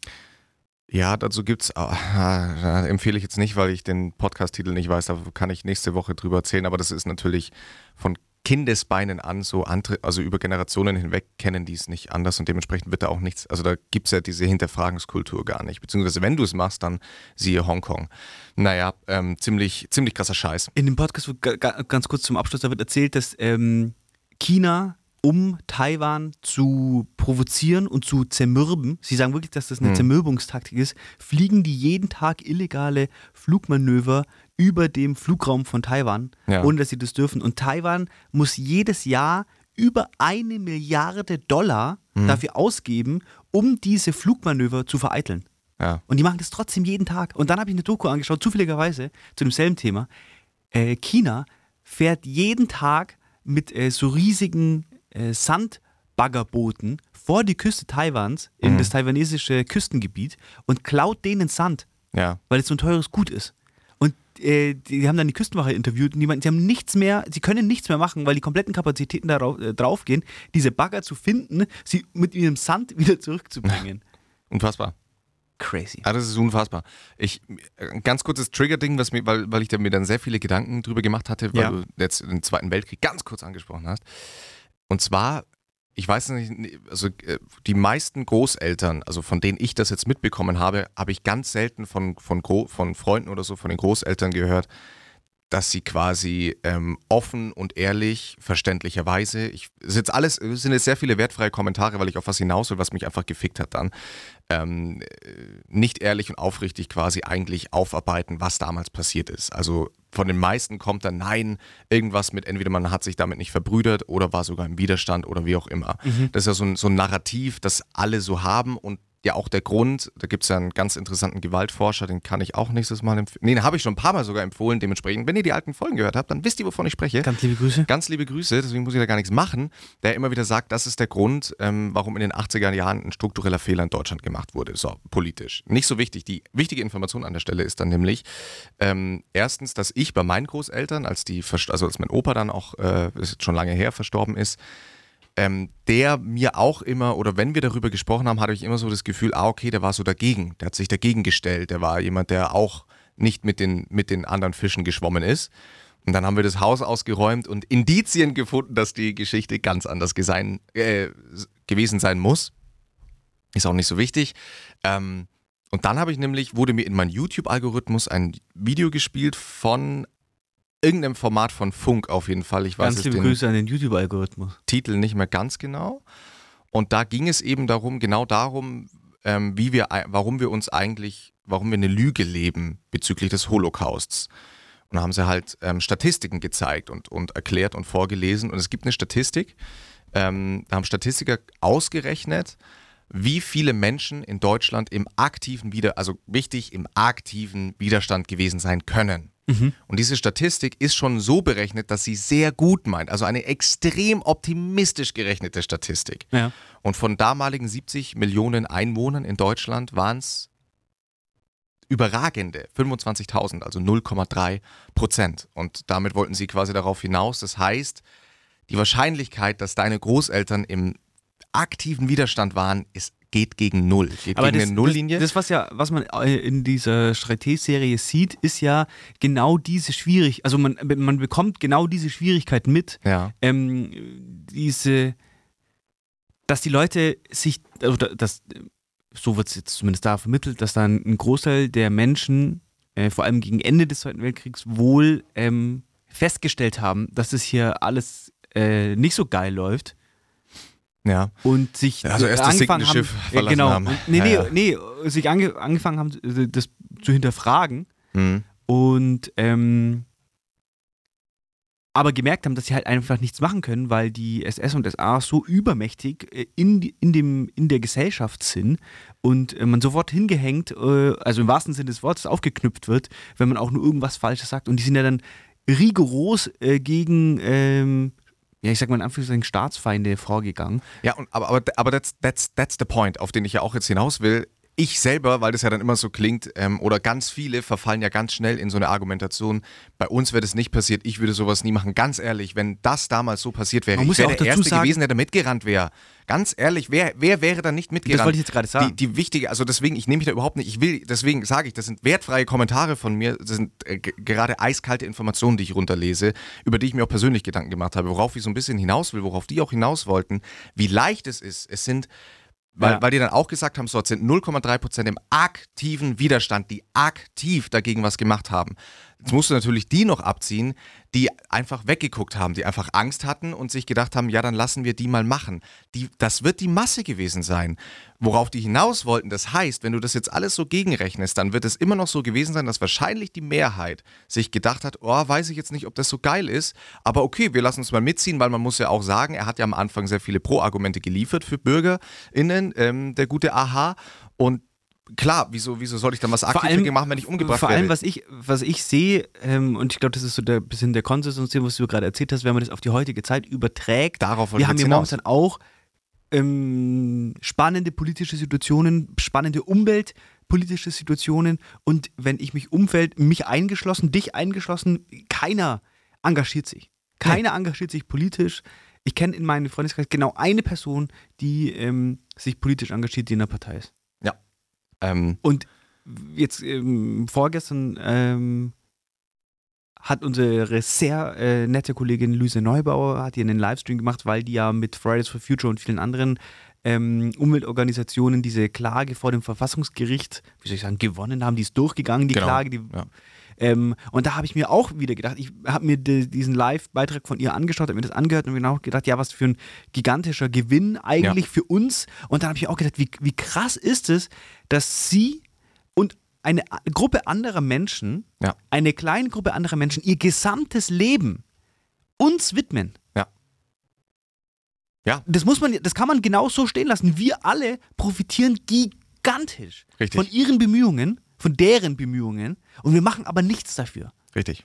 ja, dazu gibt's, ah, empfehle ich jetzt nicht, weil ich den Podcast-Titel nicht weiß, da kann ich nächste Woche drüber erzählen, aber das ist natürlich von Kindesbeinen an so andere, also über Generationen hinweg kennen die es nicht anders und dementsprechend wird da auch nichts, also da gibt's ja diese Hinterfragenskultur gar nicht, beziehungsweise wenn du es machst, dann siehe Hongkong. Naja, ähm, ziemlich, ziemlich krasser Scheiß. In dem Podcast ganz kurz zum Abschluss, da wird erzählt, dass ähm, China, um Taiwan zu provozieren und zu zermürben, sie sagen wirklich, dass das eine Hm. Zermürbungstaktik ist, fliegen die jeden Tag illegale Flugmanöver über dem Flugraum von Taiwan, Ja. ohne dass sie das dürfen. Und Taiwan muss jedes Jahr über eine Milliarde Dollar Hm. dafür ausgeben, um diese Flugmanöver zu vereiteln. Ja. Und die machen das trotzdem jeden Tag. Und dann habe ich eine Doku angeschaut, zufälligerweise, zu demselben Thema. Äh, China fährt jeden Tag mit äh, so riesigen äh, Sandbaggerbooten vor die Küste Taiwans, in Mhm. das taiwanesische Küstengebiet und klaut denen Sand, Ja. weil es so ein teures Gut ist. Äh, die, haben dann die Küstenwache interviewt und die meinten, sie haben nichts mehr, sie können nichts mehr machen, weil die kompletten Kapazitäten darauf, äh, draufgehen, diese Bagger zu finden, sie mit ihrem Sand wieder zurückzubringen. *laughs* Unfassbar. Crazy. Ah, das ist unfassbar. Ich, ein ganz kurzes Trigger-Ding, was mir, weil, weil ich da mir dann sehr viele Gedanken drüber gemacht hatte, weil Ja. du jetzt den Zweiten Weltkrieg ganz kurz angesprochen hast. Und zwar, ich weiß nicht, also äh, die meisten Großeltern, also von denen ich das jetzt mitbekommen habe, habe ich ganz selten von, von, von Freunden oder so, von den Großeltern gehört, dass sie quasi ähm, offen und ehrlich, verständlicherweise, ich, jetzt alles, es sind jetzt sehr viele wertfreie Kommentare, weil ich auf was hinaus will, was mich einfach gefickt hat dann, ähm, äh, nicht ehrlich und aufrichtig quasi eigentlich aufarbeiten, was damals passiert ist. Also von den meisten kommt dann nein, irgendwas mit, entweder man hat sich damit nicht verbrüdert oder war sogar im Widerstand oder wie auch immer. Das ist ja so ein, so ein Narrativ, das alle so haben und ja auch der Grund, da gibt es ja einen ganz interessanten Gewaltforscher, den kann ich auch nächstes Mal empfehlen. Nee, den habe ich schon ein paar Mal sogar empfohlen. Dementsprechend, wenn ihr die alten Folgen gehört habt, dann wisst ihr, wovon ich spreche. Ganz liebe Grüße. Ganz liebe Grüße, deswegen muss ich da gar nichts machen. Der immer wieder sagt, das ist der Grund, ähm, warum in den 80er Jahren ein struktureller Fehler in Deutschland gemacht wurde. So, politisch. Nicht so wichtig. Die wichtige Information an der Stelle ist dann nämlich, ähm, erstens, dass ich bei meinen Großeltern, als die, also als mein Opa dann auch, äh, ist schon lange her, verstorben ist, ähm, der mir auch immer, oder wenn wir darüber gesprochen haben, hatte ich immer so das Gefühl, ah, okay, der war so dagegen, der hat sich dagegen gestellt, der war jemand, der auch nicht mit den, mit den anderen Fischen geschwommen ist. Und dann haben wir das Haus ausgeräumt und Indizien gefunden, dass die Geschichte ganz anders gesein, äh, gewesen sein muss. Ist auch nicht so wichtig. Ähm, und dann habe ich nämlich, wurde mir in meinen YouTube-Algorithmus ein Video gespielt von irgendeinem Format von Funk auf jeden Fall. Ich weiß Ganz liebe Grüße an den YouTube-Algorithmus. Titel nicht mehr ganz genau. Und da ging es eben darum, genau darum, ähm, wie wir, warum wir uns eigentlich, warum wir eine Lüge leben bezüglich des Holocausts. Und da haben sie halt ähm, Statistiken gezeigt und, und erklärt und vorgelesen. Und es gibt eine Statistik, ähm, da haben Statistiker ausgerechnet, wie viele Menschen in Deutschland im aktiven Wider, also wichtig, im aktiven Widerstand gewesen sein können. Und diese Statistik ist schon so berechnet, dass sie sehr gut meint. Also eine extrem optimistisch gerechnete Statistik. Ja. Und von damaligen 70 Millionen Einwohnern in Deutschland waren es überragende 25.000, also 0,3 Prozent. Und damit wollten sie quasi darauf hinaus. Das heißt, die Wahrscheinlichkeit, dass deine Großeltern im aktiven Widerstand waren, ist, geht gegen Null. Geht Aber gegen das, eine Nulllinie. Das, das, was ja, was man äh, in dieser Strategie-Serie sieht, ist ja genau diese Schwierigkeit, also man, man bekommt genau diese Schwierigkeit mit, ja. ähm, diese, dass die Leute sich, oder das, so wird es jetzt zumindest da vermittelt, dass dann ein Großteil der Menschen, äh, vor allem gegen Ende des Zweiten Weltkriegs, wohl ähm, festgestellt haben, dass es hier alles äh, nicht so geil läuft ja. und sich Also erst das angefangen sinkende Schiff haben, verlassen genau, haben. Nee, nee, Ja, ja. nee, sich ange, angefangen haben, äh, das zu hinterfragen Hm. und ähm, aber gemerkt haben, dass sie halt einfach nichts machen können, weil die SS und SA so übermächtig äh, in, in, dem, in der Gesellschaft sind und äh, man sofort hingehängt, äh, also im wahrsten Sinne des Wortes aufgeknüpft wird, wenn man auch nur irgendwas Falsches sagt. Und die sind ja dann rigoros äh, gegen, ähm, ja, ich sag mal in Anführungszeichen, Staatsfeinde vorgegangen. Ja, und, aber, aber, aber that's, that's, that's the point, auf den ich ja auch jetzt hinaus will. Ich selber, weil das ja dann immer so klingt, ähm, oder ganz viele verfallen ja ganz schnell in so eine Argumentation, bei uns wäre das nicht passiert, ich würde sowas nie machen. Ganz ehrlich, wenn das damals so passiert wäre, ich ja wäre auch der dazu Erste sagen- gewesen, der da mitgerannt wäre. Ganz ehrlich, wer, wer wäre da nicht mitgerannt? Das wollte ich jetzt gerade sagen. Die, die wichtige, also deswegen, ich nehme mich da überhaupt nicht, ich will, deswegen sage ich, das sind wertfreie Kommentare von mir, das sind äh, ge- gerade eiskalte Informationen, die ich runterlese, über die ich mir auch persönlich Gedanken gemacht habe, worauf ich so ein bisschen hinaus will, worauf die auch hinaus wollten, wie leicht es ist. Es sind weil, Ja. weil die dann auch gesagt haben, so, es sind 0,3 Prozent im aktiven Widerstand, die aktiv dagegen was gemacht haben. Jetzt musst du natürlich die noch abziehen, die einfach weggeguckt haben, die einfach Angst hatten und sich gedacht haben, ja, dann lassen wir die mal machen. Die, das wird die Masse gewesen sein. Worauf die hinaus wollten, das heißt, wenn du das jetzt alles so gegenrechnest, dann wird es immer noch so gewesen sein, dass wahrscheinlich die Mehrheit sich gedacht hat, oh, weiß ich jetzt nicht, ob das so geil ist, aber okay, wir lassen uns mal mitziehen, weil man muss ja auch sagen, er hat ja am Anfang sehr viele Pro-Argumente geliefert für BürgerInnen, ähm, der gute Aha. Und klar, wieso, wieso soll ich dann was aktiv allem- dagegen machen, wenn ich umgebracht Vor werde? allem, was ich, was ich sehe, ähm, und ich glaube, das ist so der bisschen der Konsens, und was du gerade erzählt hast, wenn man das auf die heutige Zeit überträgt. Darauf wir haben ja momentan auch ähm, spannende politische Situationen, spannende umweltpolitische Situationen. Und wenn ich mich umfällt, mich eingeschlossen, dich eingeschlossen, keiner engagiert sich. Keiner engagiert sich politisch. Ich kenne in meinem Freundeskreis genau eine Person, die ähm, sich politisch engagiert, die in der Partei ist. Ähm, Und jetzt ähm, vorgestern ähm, hat unsere sehr äh, nette Kollegin Luise Neubauer hat hier einen Livestream gemacht, weil die ja mit Fridays for Future und vielen anderen ähm, Umweltorganisationen diese Klage vor dem Verfassungsgericht, wie soll ich sagen, gewonnen haben. Die ist durchgegangen, die Genau, Klage. Die, ja. Ähm, und da habe ich mir auch wieder gedacht, ich habe mir de, diesen Live-Beitrag von ihr angeschaut, habe mir das angehört und mir auch gedacht, ja, was für ein gigantischer Gewinn eigentlich für uns. Und dann habe ich auch gedacht, wie, wie krass ist es, dass sie und eine Gruppe anderer Menschen, Ja. eine kleine Gruppe anderer Menschen, ihr gesamtes Leben uns widmen. Ja. Ja. Das muss man, das kann man genau so stehen lassen. Wir alle profitieren gigantisch. Richtig. Von ihren Bemühungen, von deren Bemühungen. Und wir machen aber nichts dafür. Richtig.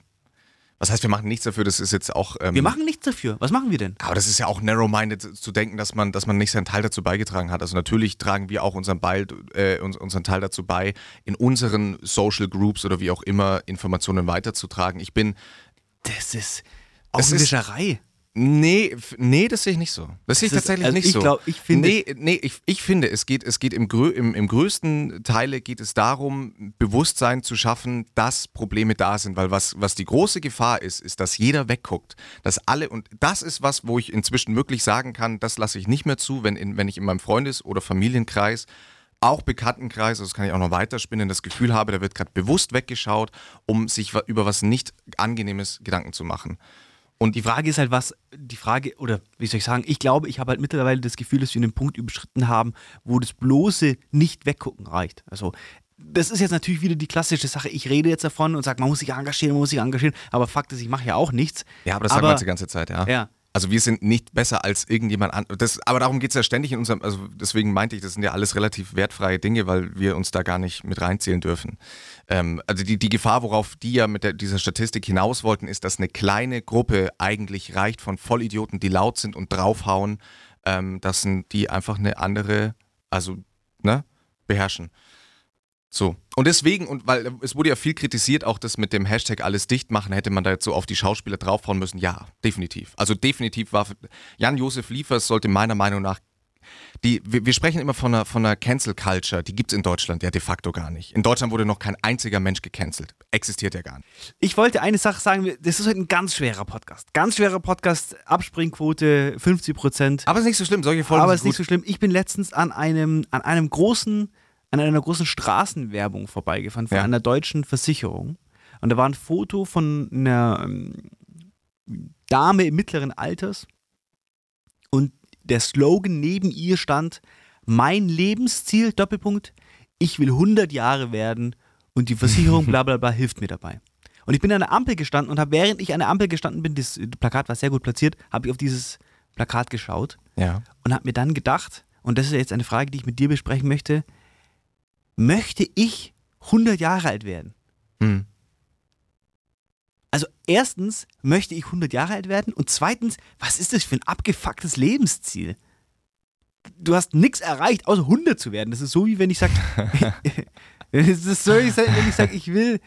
Was heißt, wir machen nichts dafür, das ist jetzt auch. Ähm, Wir machen nichts dafür. Was machen wir denn? aber das ist ja auch narrow-minded zu denken, dass man, dass man nicht seinen Teil dazu beigetragen hat. Also natürlich tragen wir auch unseren, Beil, äh, uns- unseren Teil dazu bei, in unseren Social Groups oder wie auch immer Informationen weiterzutragen. Ich bin, Das ist Es ist- Augenwischerei. Nee, nee, das sehe ich nicht so. Das sehe ich Das ist- tatsächlich also nicht ich so. glaub, ich finde- nee, nee, ich, ich finde, es geht, es geht im, grö im, im größten Teile geht es darum, Bewusstsein zu schaffen, dass Probleme da sind, weil was, was die große Gefahr ist, ist, dass jeder wegguckt, dass alle, und das ist was, wo ich inzwischen wirklich sagen kann, das lasse ich nicht mehr zu, wenn, in, wenn ich in meinem Freundes- oder Familienkreis auch Bekanntenkreis, das kann ich auch noch weiterspinnen, das Gefühl habe, da wird gerade bewusst weggeschaut, um sich über was nicht Angenehmes Gedanken zu machen. Und die Frage ist halt, was, die Frage, oder wie soll ich sagen, ich glaube, ich habe halt mittlerweile das Gefühl, dass wir einen Punkt überschritten haben, wo das bloße Nicht-Weggucken reicht. Also, das ist jetzt natürlich wieder die klassische Sache. Ich rede jetzt davon und sage, man muss sich engagieren, man muss sich engagieren, aber Fakt ist, ich mache ja auch nichts. Ja, aber das sagt man die ganze Zeit, ja. Ja. Also wir sind nicht besser als irgendjemand anderes. Aber darum geht es ja ständig in unserem, also deswegen meinte ich, das sind ja alles relativ wertfreie Dinge, weil wir uns da gar nicht mit reinzählen dürfen. Ähm, also die, die Gefahr, worauf die ja mit der, dieser Statistik hinaus wollten, ist, dass eine kleine Gruppe eigentlich reicht von Vollidioten, die laut sind und draufhauen, ähm, dass die einfach eine andere, also, ne, beherrschen. So. Und deswegen, und weil es wurde ja viel kritisiert, auch das mit dem Hashtag alles dicht machen, hätte man da jetzt so auf die Schauspieler draufhauen müssen. Ja, definitiv. Also definitiv war Jan-Josef Liefers sollte meiner Meinung nach die, wir, wir sprechen immer von einer, von einer Cancel Culture, die gibt es in Deutschland ja de facto gar nicht. In Deutschland wurde noch kein einziger Mensch gecancelt. Existiert ja gar nicht. Ich wollte eine Sache sagen, das ist heute ein ganz schwerer Podcast. Ganz schwerer Podcast, Abspringquote 50 Prozent. Aber es ist nicht so schlimm, solche Folgen Aber es ist sind nicht so schlimm. Ich bin letztens an einem, an einem großen, an einer großen Straßenwerbung vorbeigefahren von Ja. einer deutschen Versicherung. Und da war ein Foto von einer ähm, Dame im mittleren Alters. Und der Slogan neben ihr stand: Mein Lebensziel, Doppelpunkt, ich will 100 Jahre werden und die Versicherung *laughs* bla bla bla hilft mir dabei. Und ich bin an der Ampel gestanden und habe, während ich an der Ampel gestanden bin, das Plakat war sehr gut platziert, habe ich auf dieses Plakat geschaut Ja. und habe mir dann gedacht, und das ist jetzt eine Frage, die ich mit dir besprechen möchte, möchte ich 100 Jahre alt werden? Hm. Also erstens möchte ich 100 Jahre alt werden und zweitens, was ist das für ein abgefucktes Lebensziel? Du hast nichts erreicht, außer 100 zu werden. Das ist so wie wenn ich sage, *laughs* *laughs* das ist so wie wenn ich sage, ich will,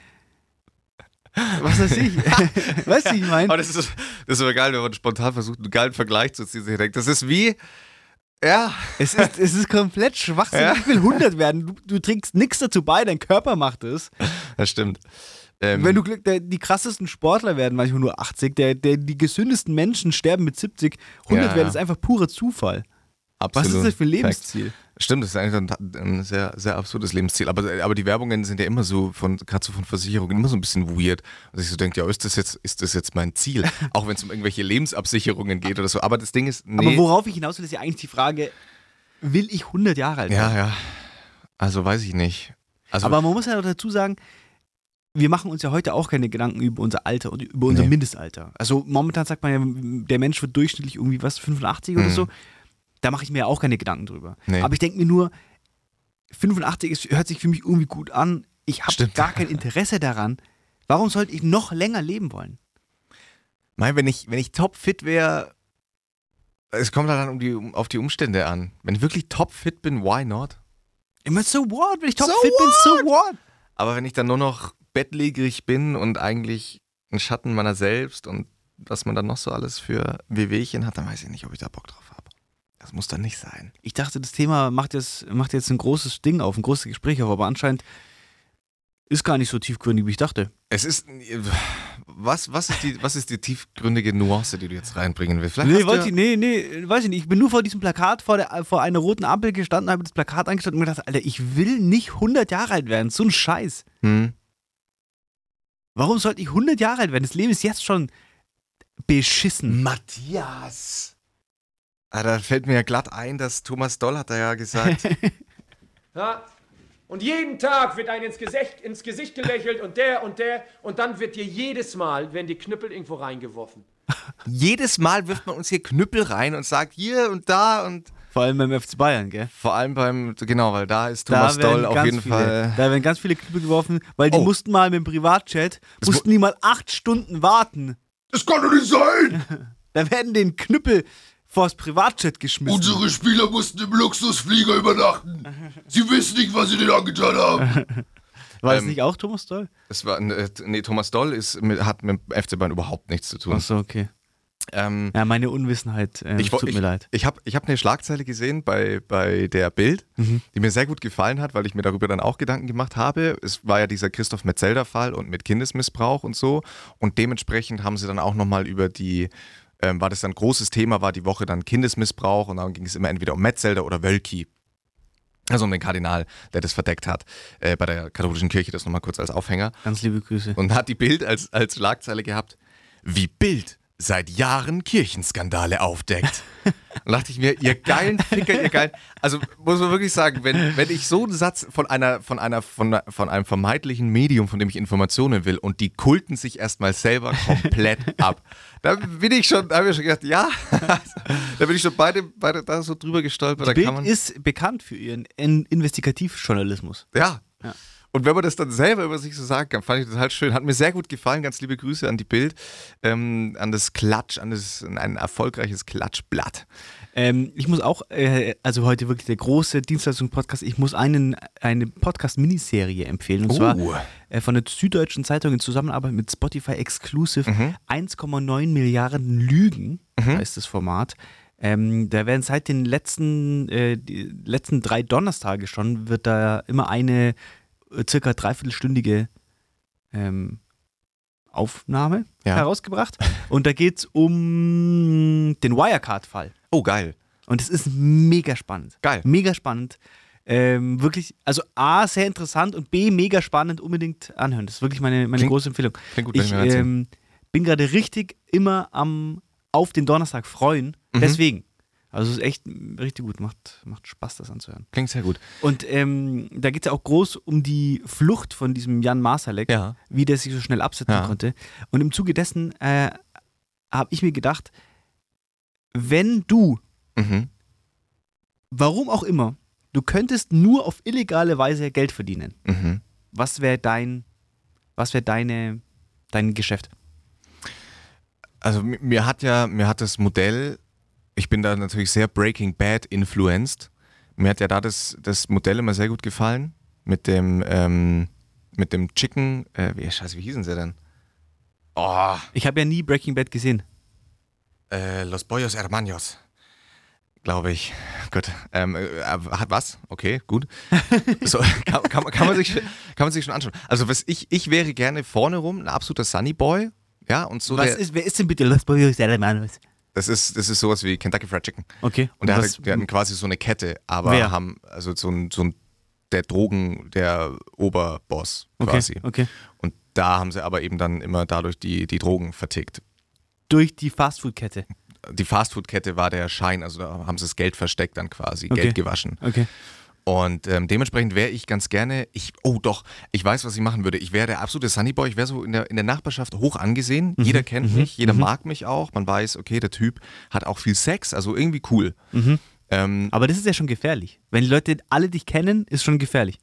was weiß ich, *laughs* weißt du, wie ich meine? Aber das ist, das ist aber geil, wenn man spontan versucht, einen geilen Vergleich zu ziehen. Das ist wie, ja, Es ist, es ist komplett schwachsinnig. Ja. Ich will 100 werden. Du, du trägst nichts dazu bei, dein Körper macht es. das stimmt. Ähm, Wenn du Glück, der, die krassesten Sportler werden manchmal nur 80, der, der, die gesündesten Menschen sterben mit 70. 100 Ja, werden ist einfach purer Zufall. Was absolut. ist das für ein Fact. Stimmt, das ist eigentlich ein, sehr, sehr absurdes Lebensziel. Aber, aber die Werbungen sind ja immer so, von, gerade so von Versicherungen, immer so ein bisschen weird. Und ich so denke, ja, ist das jetzt, ist das jetzt mein Ziel? *laughs* Auch wenn es um irgendwelche Lebensabsicherungen geht oder so. Aber das Ding ist, nee. Aber worauf ich hinaus will, ist ja eigentlich die Frage, will ich 100 Jahre alt werden? ja, ja. Also weiß ich nicht. Also, Aber man muss ja dazu sagen, wir machen uns ja heute auch keine Gedanken über unser Alter oder über unser Nee. Mindestalter. Also momentan sagt man ja, der Mensch wird durchschnittlich irgendwie was, 85 oder Mhm. so. Da mache ich mir ja auch keine Gedanken drüber. Nee. Aber ich denke mir nur, 85 ist, hört sich für mich irgendwie gut an. Ich habe gar kein Interesse daran. Warum sollte ich noch länger leben wollen? mein, wenn ich, wenn ich topfit wäre, es kommt halt dann um die, um, auf die Umstände an. Wenn ich wirklich topfit bin, why not? Immer so what? Wenn ich So topfit bin, so what? Aber wenn ich dann nur noch bettlägerig bin und eigentlich ein Schatten meiner selbst und was man dann noch so alles für Wehwehchen hat, dann weiß ich nicht, ob ich da Bock drauf habe. Das muss dann nicht sein. Ich dachte, das Thema macht jetzt, macht jetzt ein großes Ding auf, ein großes Gespräch auf, aber anscheinend ist gar nicht so tiefgründig, wie ich dachte. Es ist. Was, was, ist die, was ist die tiefgründige Nuance, die du jetzt reinbringen willst? Vielleicht Nee, wollte ich, nee, nee, weiß ich nicht. Ich bin nur vor diesem Plakat, vor, der, vor einer roten Ampel gestanden, habe das Plakat angeschaut und mir gedacht, Alter, ich will nicht 100 Jahre alt werden. So ein Scheiß. Hm. Warum sollte ich 100 Jahre alt werden? Das Leben ist jetzt schon beschissen. Matthias! Ah, da fällt mir ja glatt ein, dass Thomas Doll hat da ja gesagt. *laughs* Ja? Und jeden Tag wird einem ins Gesicht, ins Gesicht gelächelt und der und der und dann wird dir jedes Mal, werden die Knüppel irgendwo reingeworfen. *laughs* jedes Mal wirft man uns hier Knüppel rein und sagt hier und da und. Vor allem beim FC Bayern, gell? Vor allem beim, genau, weil da ist Thomas werden Doll auf jeden viele, Fall. Da werden ganz viele Knüppel geworfen, weil die Oh. mussten mal mit dem Privatchat, Das mu- mussten die mal acht Stunden warten. Das kann doch nicht sein! *laughs* Da werden den Knüppel vors Privatchat geschmissen. Unsere Spieler mussten im Luxusflieger übernachten. Sie wissen nicht, was sie denen angetan haben. *laughs* War das ähm, nicht auch Thomas Doll? Es war, äh, nee, Thomas Doll ist, mit, hat mit dem FC Bayern überhaupt nichts zu tun. Achso, okay. Ähm, Ja, meine Unwissenheit, äh, ich, tut ich, mir leid. Ich habe ich hab eine Schlagzeile gesehen bei, bei der Bild, Mhm. die mir sehr gut gefallen hat, weil ich mir darüber dann auch Gedanken gemacht habe. Es war ja dieser Christoph Metzelder-Fall und mit Kindesmissbrauch und so. Und dementsprechend haben sie dann auch nochmal über die, ähm, war das dann ein großes Thema, war die Woche dann Kindesmissbrauch und dann ging es immer entweder um Metzelder oder Wölki. Also um den Kardinal, der das verdeckt hat, äh, bei der katholischen Kirche, das nochmal kurz als Aufhänger. Ganz liebe Grüße. Und hat die Bild als, als Schlagzeile gehabt, wie Bild seit Jahren Kirchenskandale aufdeckt. *laughs* Und dachte ich mir, ihr geilen Ficker, ihr geilen. Also muss man wirklich sagen, wenn, wenn ich so einen Satz von einer, von einer, von, einer- von einem vermeintlichen Medium, von dem ich Informationen will, und die kulten sich erstmal selber komplett *laughs* ab, da bin ich schon, da habe ich schon gedacht, ja, *laughs* da bin ich schon beide, beide da so drüber gestolpert. Da Bild ist bekannt für ihren In Investigativjournalismus. ja. Ja. Und wenn man das dann selber über sich so sagen kann, fand ich total schön. Hat mir sehr gut gefallen. Ganz liebe Grüße an die Bild, ähm, an das Klatsch, an das, an ein erfolgreiches Klatschblatt. Ähm, ich muss auch, äh, also heute wirklich der große Dienstleistungspodcast, ich muss einen, eine Podcast-Miniserie empfehlen. Und Oh. zwar äh, von der Süddeutschen Zeitung in Zusammenarbeit mit Spotify Exclusive. 1,9 Milliarden Lügen heißt das Format. Ähm, da werden seit den letzten, äh, letzten drei Donnerstage schon, wird da immer eine circa dreiviertelstündige ähm, Aufnahme Ja. herausgebracht. Und da geht es um den Wirecard-Fall. Oh, geil. Und es ist mega spannend. Geil. Mega spannend. Ähm, wirklich, also A, sehr interessant und B, mega spannend, unbedingt anhören. Das ist wirklich meine, meine Klingt- große Empfehlung. klingt gut, ich ähm, bin gerade richtig immer am auf den Donnerstag freuen. Mhm. Deswegen. Also es ist echt richtig gut, macht, macht Spaß, das anzuhören. Klingt sehr gut. Und ähm, da geht es ja auch groß um die Flucht von diesem Jan Masalek, Ja. wie der sich so schnell absetzen Ja. konnte. Und im Zuge dessen äh, habe ich mir gedacht, wenn du Mhm. warum auch immer, du könntest nur auf illegale Weise Geld verdienen. Mhm. Was wäre dein, was wäre deine, dein Geschäft? Also mi- mir hat ja, mir hat das Modell, ich bin da natürlich sehr Breaking Bad influenced. Mir hat ja da das, das Modell immer sehr gut gefallen. Mit dem, ähm, mit dem Chicken, äh, wie, scheiße, wie hießen sie denn? Oh, Ich habe ja nie Breaking Bad gesehen. äh, Los Pollos Hermanos. Glaube ich. *laughs* Gut. Ähm, äh, hat was? Okay, gut. *laughs* So, kann, kann, man- kann, man sich, kann man sich schon anschauen. Also was ich, ich wäre gerne vorne rum ein absoluter Sunny Boy. Ja, und so Was ist, wer ist denn bitte Los Pollos Hermanos? Das ist, das ist sowas wie Kentucky Fried Chicken. Okay. Und der hatte, die hatten quasi so eine Kette, aber Wer? haben, also so ein, so ein, der Drogen, der Oberboss okay, quasi. okay. Und da haben sie aber eben dann immer dadurch die, die Drogen vertickt. Durch die Fastfood-Kette. Die Fastfood-Kette war der Schein, also da haben sie das Geld versteckt dann quasi, Okay. Geld gewaschen. Okay. Und ähm, dementsprechend wäre ich ganz gerne, ich, oh doch, ich weiß, was ich machen würde. Ich wäre der absolute Sunnyboy, ich wäre so in der, in der Nachbarschaft hoch angesehen. Mhm. Jeder kennt mich, jeder mag mich auch. Man weiß, okay, der Typ hat auch viel Sex, also irgendwie cool. Mhm. Ähm, Aber das ist ja schon gefährlich. Wenn die Leute alle dich kennen, ist schon gefährlich.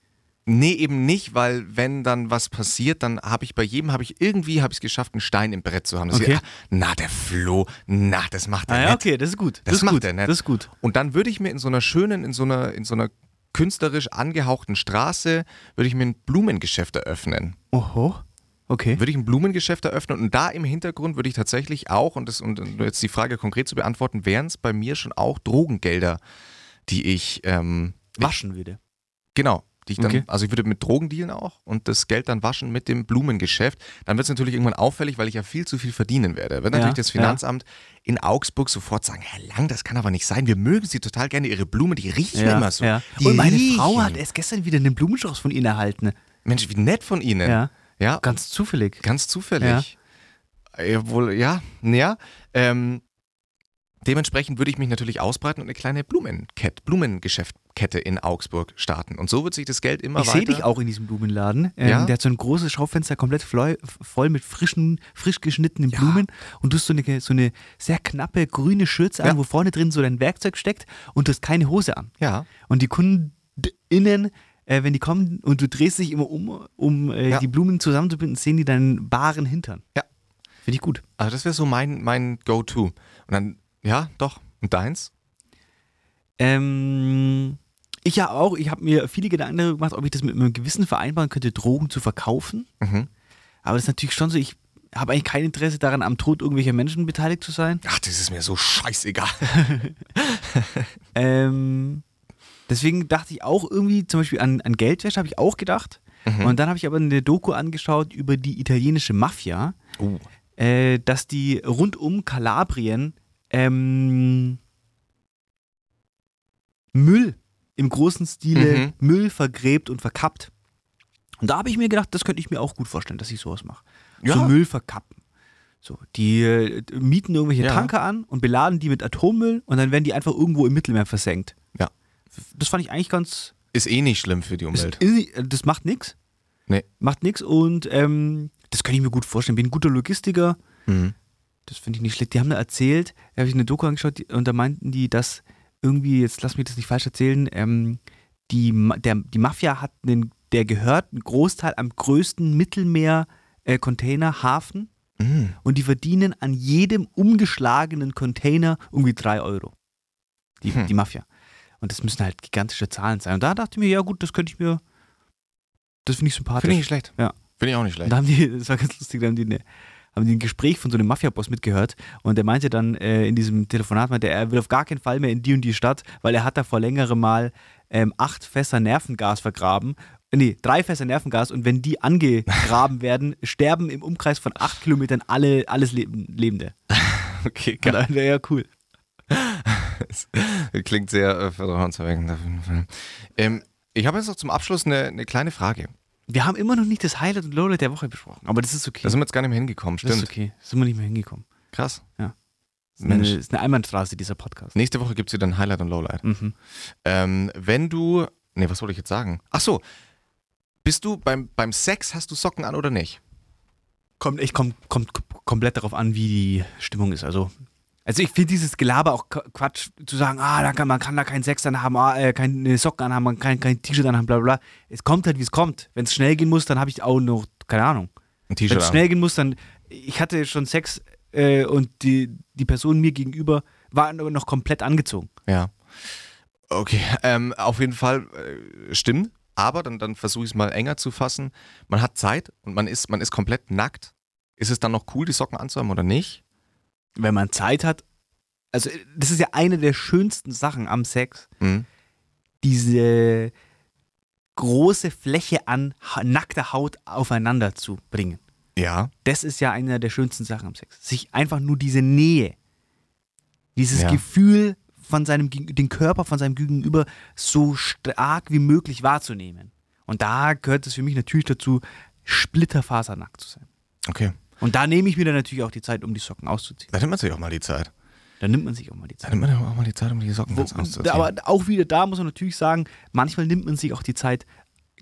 Nee, eben nicht, weil wenn dann was passiert, dann habe ich bei jedem, habe ich irgendwie, habe ich es geschafft, einen Stein im Brett zu haben. Okay. ich, ah, na, der Flo, na, das macht er Ah ja, okay, das ist gut. Das ist macht gut. er nicht. Das ist gut. Und dann würde ich mir in so einer schönen, in so einer, in so einer künstlerisch angehauchten Straße, würde ich mir ein Blumengeschäft eröffnen. Oho. Okay. Würde ich ein Blumengeschäft eröffnen und da im Hintergrund würde ich tatsächlich auch, und, das, und jetzt die Frage konkret zu beantworten, wären es bei mir schon auch Drogengelder, die ich, ähm, Waschen würde. Genau. Die ich dann, Okay. Also ich würde mit Drogen dealen auch und das Geld dann waschen mit dem Blumengeschäft. Dann wird es natürlich irgendwann auffällig, weil ich ja viel zu viel verdienen werde. Wird Ja, natürlich das ja. Finanzamt in Augsburg sofort sagen, Herr Lang, das kann aber nicht sein. Wir mögen Sie total gerne, Ihre Blumen, die riechen immer so. ja. Und meine riechen. Frau hat erst gestern wieder einen Blumenstrauß von Ihnen erhalten. Mensch, wie nett von Ihnen. Ja. Ja, Ganz zufällig. ganz zufällig. Ja. wohl, ja, ja. Ähm, Dementsprechend würde ich mich natürlich ausbreiten und eine kleine Blumenkette, Blumengeschäftkette in Augsburg starten. Und so wird sich das Geld immer Ich weiter. sehe dich auch in diesem Blumenladen. Ähm, Ja? Der hat so ein großes Schaufenster komplett voll, mit frischen, frisch geschnittenen Ja. Blumen. Und du hast so eine, so eine sehr knappe grüne Schürze an, Ja. wo vorne drin so dein Werkzeug steckt und du hast keine Hose an. Ja. Und die KundInnen, äh, wenn die kommen und du drehst dich immer um, um äh, Ja. die Blumen zusammenzubinden, sehen die deinen baren Hintern. Ja. Finde ich gut. Also das wäre so mein, mein Go-To. Und dann, ja, doch. Und deins? Ähm, ich ja auch. Ich habe mir viele Gedanken darüber gemacht, ob ich das mit einem Gewissen vereinbaren könnte, Drogen zu verkaufen. Mhm. Aber das ist natürlich schon so, ich habe eigentlich kein Interesse daran, am Tod irgendwelcher Menschen beteiligt zu sein. Ach, das ist mir so scheißegal. *laughs* Ähm, deswegen dachte ich auch irgendwie, zum Beispiel an, an Geldwäsche habe ich auch gedacht. Und dann habe ich aber eine Doku angeschaut über die italienische Mafia, Oh. äh, dass die rund um Kalabrien ähm, Müll im großen Stile Mhm. Müll vergräbt und verkappt. Und da habe ich mir gedacht, das könnte ich mir auch gut vorstellen, dass ich sowas mache. So Ja. Müll verkappen. So, die äh, mieten irgendwelche Ja. Tanker an und beladen die mit Atommüll und dann werden die einfach irgendwo im Mittelmeer versenkt. Ja. Das fand ich eigentlich ganz. Ist eh nicht schlimm für die Umwelt. Das, ist- das macht nichts. Nee. Macht nichts und ähm, das kann ich mir gut vorstellen. Bin ein guter Logistiker. Mhm. Das finde ich nicht schlecht. Die haben da erzählt, da habe ich eine Doku angeschaut die, und da meinten die, dass irgendwie, jetzt lass mich das nicht falsch erzählen, ähm, die, der, die Mafia hat einen, der gehört einen Großteil am größten Mittelmeer-Container-Hafen Mhm. und die verdienen an jedem umgeschlagenen Container irgendwie drei Euro. Die, Hm. die Mafia. Und das müssen halt gigantische Zahlen sein. Und da dachte ich mir, ja gut, das könnte ich mir, das finde ich sympathisch. Finde ich nicht schlecht. Ja. Finde ich auch nicht Und schlecht. da haben die, *laughs* das war ganz lustig, da haben die, eine, haben ein Gespräch von so einem Mafia-Boss mitgehört und der meinte dann äh, in diesem Telefonat, meinte, er will auf gar keinen Fall mehr in die und die Stadt, weil er hat da vor längerem mal ähm, acht Fässer Nervengas vergraben. Nee, drei Fässer Nervengas und wenn die angegraben *laughs* werden, sterben im Umkreis von acht Kilometern alle, alles Leben, Lebende. *laughs* Okay, Und dann, ja, cool. *laughs* Klingt sehr äh, vertrauenserweckend auf jeden Fall. Ähm, ich habe jetzt noch zum Abschluss eine, eine kleine Frage. Wir haben immer noch nicht das Highlight und Lowlight der Woche besprochen, aber das ist okay. Da sind wir jetzt gar nicht mehr hingekommen, das ist stimmt. okay. Da sind wir nicht mehr hingekommen. Krass. Das ist eine, ist eine Einbahnstraße, dieser Podcast. Nächste Woche gibt es wieder ein Highlight und Lowlight. Mhm. Ähm, wenn du. Nee, was wollte ich jetzt sagen? Ach so. Bist du beim, beim Sex, hast du Socken an oder nicht? Kommt, ich kommt, kommt komplett darauf an, wie die Stimmung ist. Also, also ich finde dieses Gelaber auch Qu- Quatsch, zu sagen, ah, da kann, man kann da keinen Sex anhaben, ah, äh, keine Socken anhaben, man kann kein T-Shirt anhaben, bla bla bla. Es kommt halt, wie es kommt. Wenn es schnell gehen muss, dann habe ich auch noch, keine Ahnung. Ein Wenn T-Shirt es an. schnell gehen muss, dann, ich hatte schon Sex äh, und die, die Person mir gegenüber war noch komplett angezogen. Ja. Okay, ähm, auf jeden Fall äh, stimmt. Aber dann, dann versuche ich es mal enger zu fassen. Man hat Zeit und man ist, man ist komplett nackt. Ist es dann noch cool, die Socken anzuhaben oder nicht? Wenn man Zeit hat, also das ist ja eine der schönsten Sachen am Sex, Mhm. diese große Fläche an nackter Haut aufeinander zu bringen. Ja. Das ist ja eine der schönsten Sachen am Sex. Sich einfach nur diese Nähe, dieses Ja. Gefühl von seinem, den Körper von seinem Gegenüber so stark wie möglich wahrzunehmen. Und da gehört es für mich natürlich dazu, splitterfasernackt zu sein. Okay. Und da nehme ich mir dann natürlich auch die Zeit, um die Socken auszuziehen. Da nimmt man sich auch mal die Zeit. Da nimmt man sich auch mal die Da Zeit. nimmt man auch mal die Zeit, um die Socken Wo, auszuziehen. aber auch wieder da muss man natürlich sagen, manchmal nimmt man sich auch die Zeit,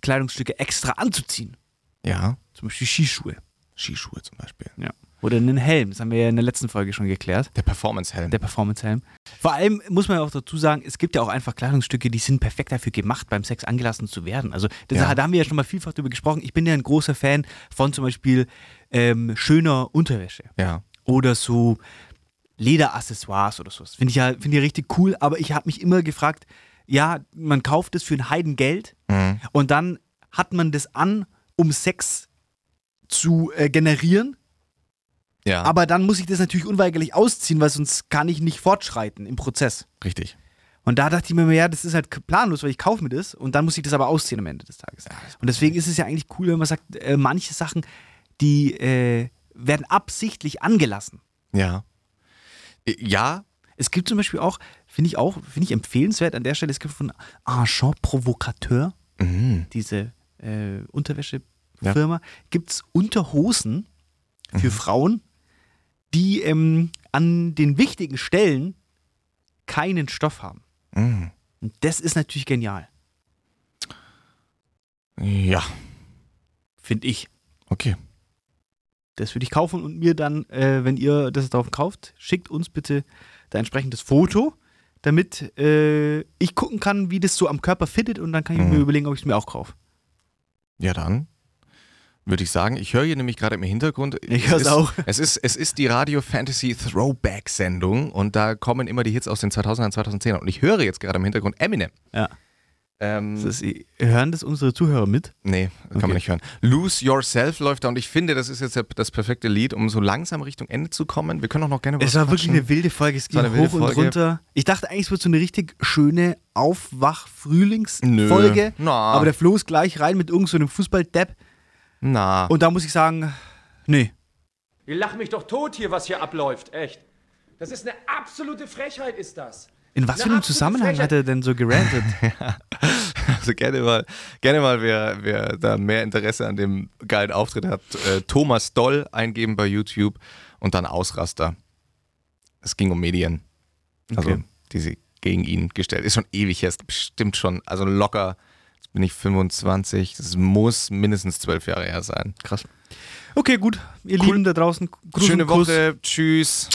Kleidungsstücke extra anzuziehen. ja. Zum Beispiel Skischuhe. Skischuhe zum Beispiel. Ja. Oder einen Helm. Das haben wir ja in der letzten Folge schon geklärt. Der Performance-Helm. Der Performance-Helm. Vor allem muss man ja auch dazu sagen, es gibt ja auch einfach Kleidungsstücke, die sind perfekt dafür gemacht, beim Sex angelassen zu werden. Also das, Ja. da haben wir ja schon mal vielfach drüber gesprochen. Ich bin ja ein großer Fan von zum Beispiel ähm, schöner Unterwäsche. Ja. Oder so Lederaccessoires oder so. Finde ich ja finde ich richtig cool, aber ich habe mich immer gefragt, ja, man kauft es für ein Heidengeld Mhm. und dann hat man das an, um Sex zu äh, generieren, Ja. aber dann muss ich das natürlich unweigerlich ausziehen, weil sonst kann ich nicht fortschreiten im Prozess. Richtig. Und da dachte ich mir, ja, das ist halt planlos, weil ich kaufe mir das und dann muss ich das aber ausziehen am Ende des Tages. Und deswegen ist es ja eigentlich cool, wenn man sagt, äh, manche Sachen, die äh, werden absichtlich angelassen. Ja. Äh, Ja. Es gibt zum Beispiel auch, finde ich auch, finde ich empfehlenswert an der Stelle, es gibt von Agent Provocateur, Mhm. diese äh, Unterwäschefirma, gibt es Unterhosen für Mhm. Frauen, die ähm, an den wichtigen Stellen keinen Stoff haben. Mm. Und das ist natürlich genial, Ja, finde ich. okay. Das würde ich kaufen und mir dann, äh, wenn ihr das drauf kauft, schickt uns bitte da entsprechendes Foto, damit äh, ich gucken kann, wie das so am Körper fittet und dann kann ich Mhm. mir überlegen, ob ich es mir auch kaufe. Ja, dann würde ich sagen, ich höre hier nämlich gerade im Hintergrund. Ich es hör's ist- auch. Es ist, es ist die Radio Fantasy Throwback Sendung und da kommen immer die Hits aus den 2000ern, 2010ern. Und ich höre jetzt gerade im Hintergrund Eminem. Ja. Ähm, Das hören das unsere Zuhörer mit? nee, kann Okay. man nicht hören. Lose Yourself läuft da und ich finde, das ist jetzt das perfekte Lied, um so langsam Richtung Ende zu kommen. Wir können auch noch gerne über Es was war wirklich quatschen. eine wilde Folge. Es Es ging hoch und Folge. runter. Ich dachte eigentlich, es wird so eine richtig schöne. Aufwach-Frühlingsfolge. Aber der Flo ist gleich rein mit irgendeinem so einem Fußball-Depp. Na, Und da muss ich sagen, nee. Ihr lacht mich doch tot hier, was hier abläuft, echt. Das ist eine absolute Frechheit, ist das. In was für einem Zusammenhang Frechheit. hat er denn so gerantet? *laughs* also gerne mal, gerne mal, wer, wer da mehr Interesse an dem geilen Auftritt hat, äh, Thomas Doll eingeben bei YouTube und dann Ausraster. Es ging um Medien. Also, Okay. die sie gegen ihn gestellt. Ist schon ewig her, ist bestimmt schon, also locker, jetzt bin ich 25, das muss mindestens zwölf Jahre her sein. Krass. Okay, gut. Ihr Lieben da draußen, Gruß Schöne. Woche, tschüss.